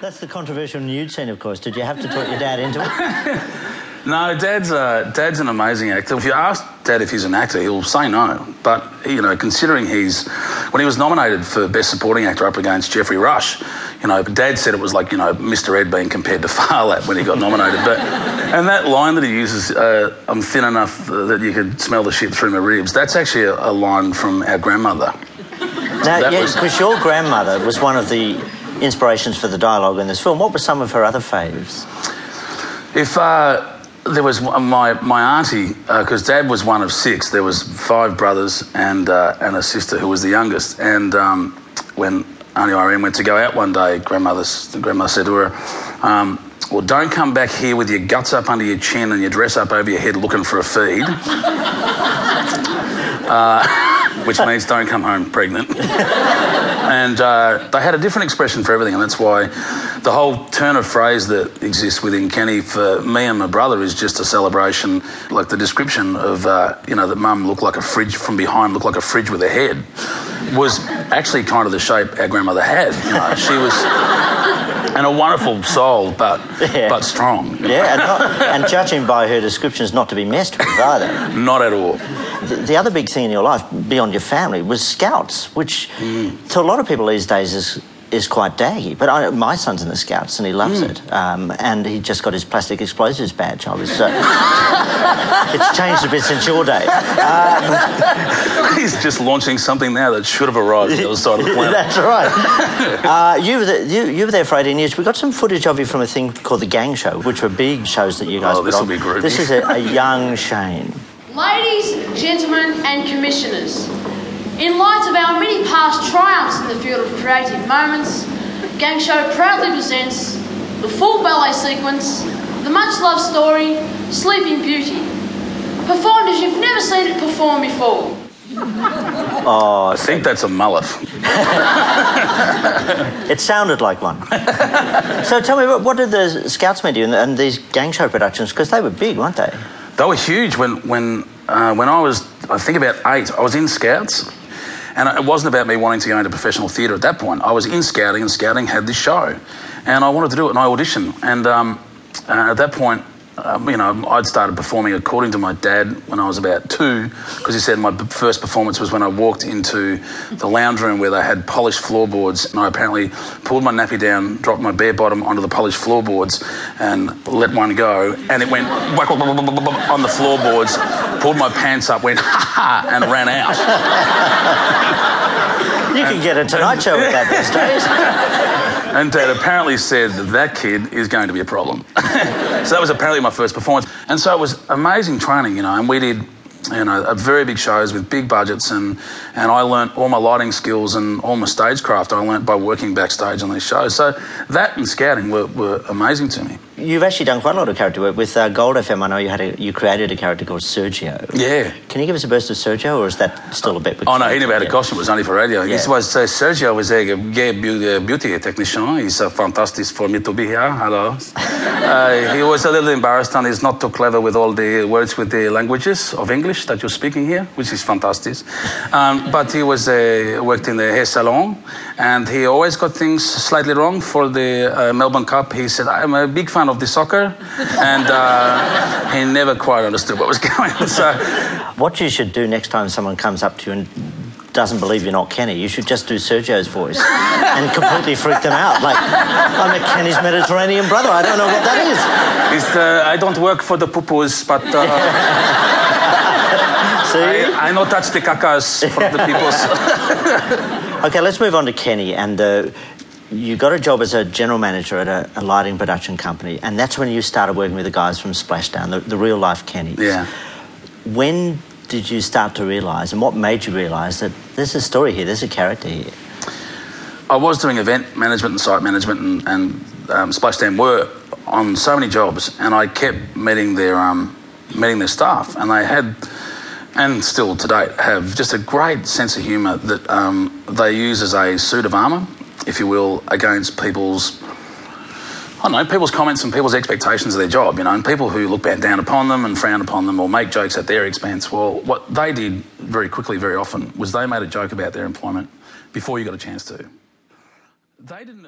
That's the controversial nude scene, of course. Did you have to talk your dad into it? No, Dad's uh, Dad's an amazing actor. If you ask Dad if he's an actor, he'll say no. But you know, considering he's when he was nominated for Best Supporting Actor up against Geoffrey Rush, you know, Dad said it was like you know Mr. Ed being compared to Phar Lap when he got nominated. But and that line that he uses, uh, "I'm thin enough that you could smell the shit through my ribs," that's actually a, a line from our grandmother. Now, That yes, because your grandmother was one of the inspirations for the dialogue in this film. What were some of her other faves? If uh, there was my my auntie, because Dad was one of six, there was five brothers and uh, and a sister who was the youngest. And um, when Auntie Irene went to go out one day, grandmother grandmother said to her, um, "Well, don't come back here with your guts up under your chin and your dress up over your head looking for a feed." Uh, which means don't come home pregnant. and uh, they had a different expression for everything, and that's why the whole turn of phrase that exists within Kenny for me and my brother is just a celebration. Like the description of, uh, you know, that mum looked like a fridge from behind, looked like a fridge with a head, was actually kind of the shape our grandmother had. You know, she was. And a wonderful soul, but Yeah. but strong. Yeah, and, not, and judging by her descriptions, not to be messed with either. Not at all. The, the other big thing in your life, beyond your family, was scouts, which mm. to a lot of people these days is is quite daggy. But I, my son's in the scouts and he loves it. Um, and he just got his plastic explosives badge. I was. Uh, it's changed a bit since your day. He's just launching something now that should have arrived at the other side of the planet. That's right. Uh, you, were the, you, you were there for 18 years. We got some footage of you from a thing called the Gang Show, which were big shows that you guys Oh, put this'll be groovy. This is a, a young Shane. Ladies, gentlemen, and commissioners, in light of our many past triumphs in the field of creative moments, Gang Show proudly presents the full ballet sequence, the much loved story, Sleeping Beauty, performed as you've never seen it performed before. Oh, I think that's a mullet. It sounded like one. so tell me, what, what did the Scouts do and, and these gang show productions? Because they were big, weren't they? They were huge when when uh, when I was I think about eight. I was in Scouts, and it wasn't about me wanting to go into professional theatre at that point. I was in Scouting, and Scouting had this show, and I wanted to do it, and I auditioned. And um, uh, at that point, um, you know, I'd started performing according to my dad when I was about two, because he said my first performance was when I walked into the lounge room where they had polished floorboards, and I apparently pulled my nappy down, dropped my bare bottom onto the polished floorboards, and let one go, and it went whack, whack, whack on the floorboards. Pulled my pants up, went ha ha, and ran out. You can get a Tonight Show with that these days. And Dad apparently said that that kid is going to be a problem. so that was apparently my first performance. And so it was amazing training, you know, and we did, you know, very big shows with big budgets and, and I learnt all my lighting skills and all my stagecraft I learnt by working backstage on these shows. So that and scouting were, were amazing to me. You've actually done quite a lot of character work with uh, Gold FM. I know you had a, you created a character called Sergio. Yeah. Can you give us a burst of Sergio, or is that still a bit? Oh no, he never had a costume. It was only for radio. Yeah. This was uh, Sergio was a gay beauty, beauty technician. He's uh, fantastic for me to be here. Hello. uh, he was a little embarrassed and he's not too clever with all the words with the languages of English that you're speaking here, which is fantastic. Um, but he was uh, worked in the hair salon and he always got things slightly wrong for the uh, Melbourne Cup. He said, "I'm a big fan of the soccer," and uh, he never quite understood what was going on. So. What you should do next time someone comes up to you and doesn't believe you're not Kenny, you should just do Sergio's voice and completely freak them out. Like, I'm a Kenny's Mediterranean brother. I don't know what that is. The, I don't work for the pupus, but uh, See? I, I know touch the cacas from the peoples. Okay, let's move on to Kenny. And uh, you got a job as a general manager at a, a lighting production company, and that's when you started working with the guys from Splashdown, the, the real life Kenny. yeah. When did you start to realise, and what made you realise that there's a story here, there's a character here? I was doing event management and site management, and, and um, Splashdown were on so many jobs, and I kept meeting their um, meeting their staff, and they had, and still to date have just a great sense of humour that um, they use as a suit of armour, if you will, against people's. I know, people's comments and people's expectations of their job, you know, and people who look down upon them and frown upon them or make jokes at their expense. Well, what they did very quickly, very often, was they made a joke about their employment before you got a chance to. They didn't have.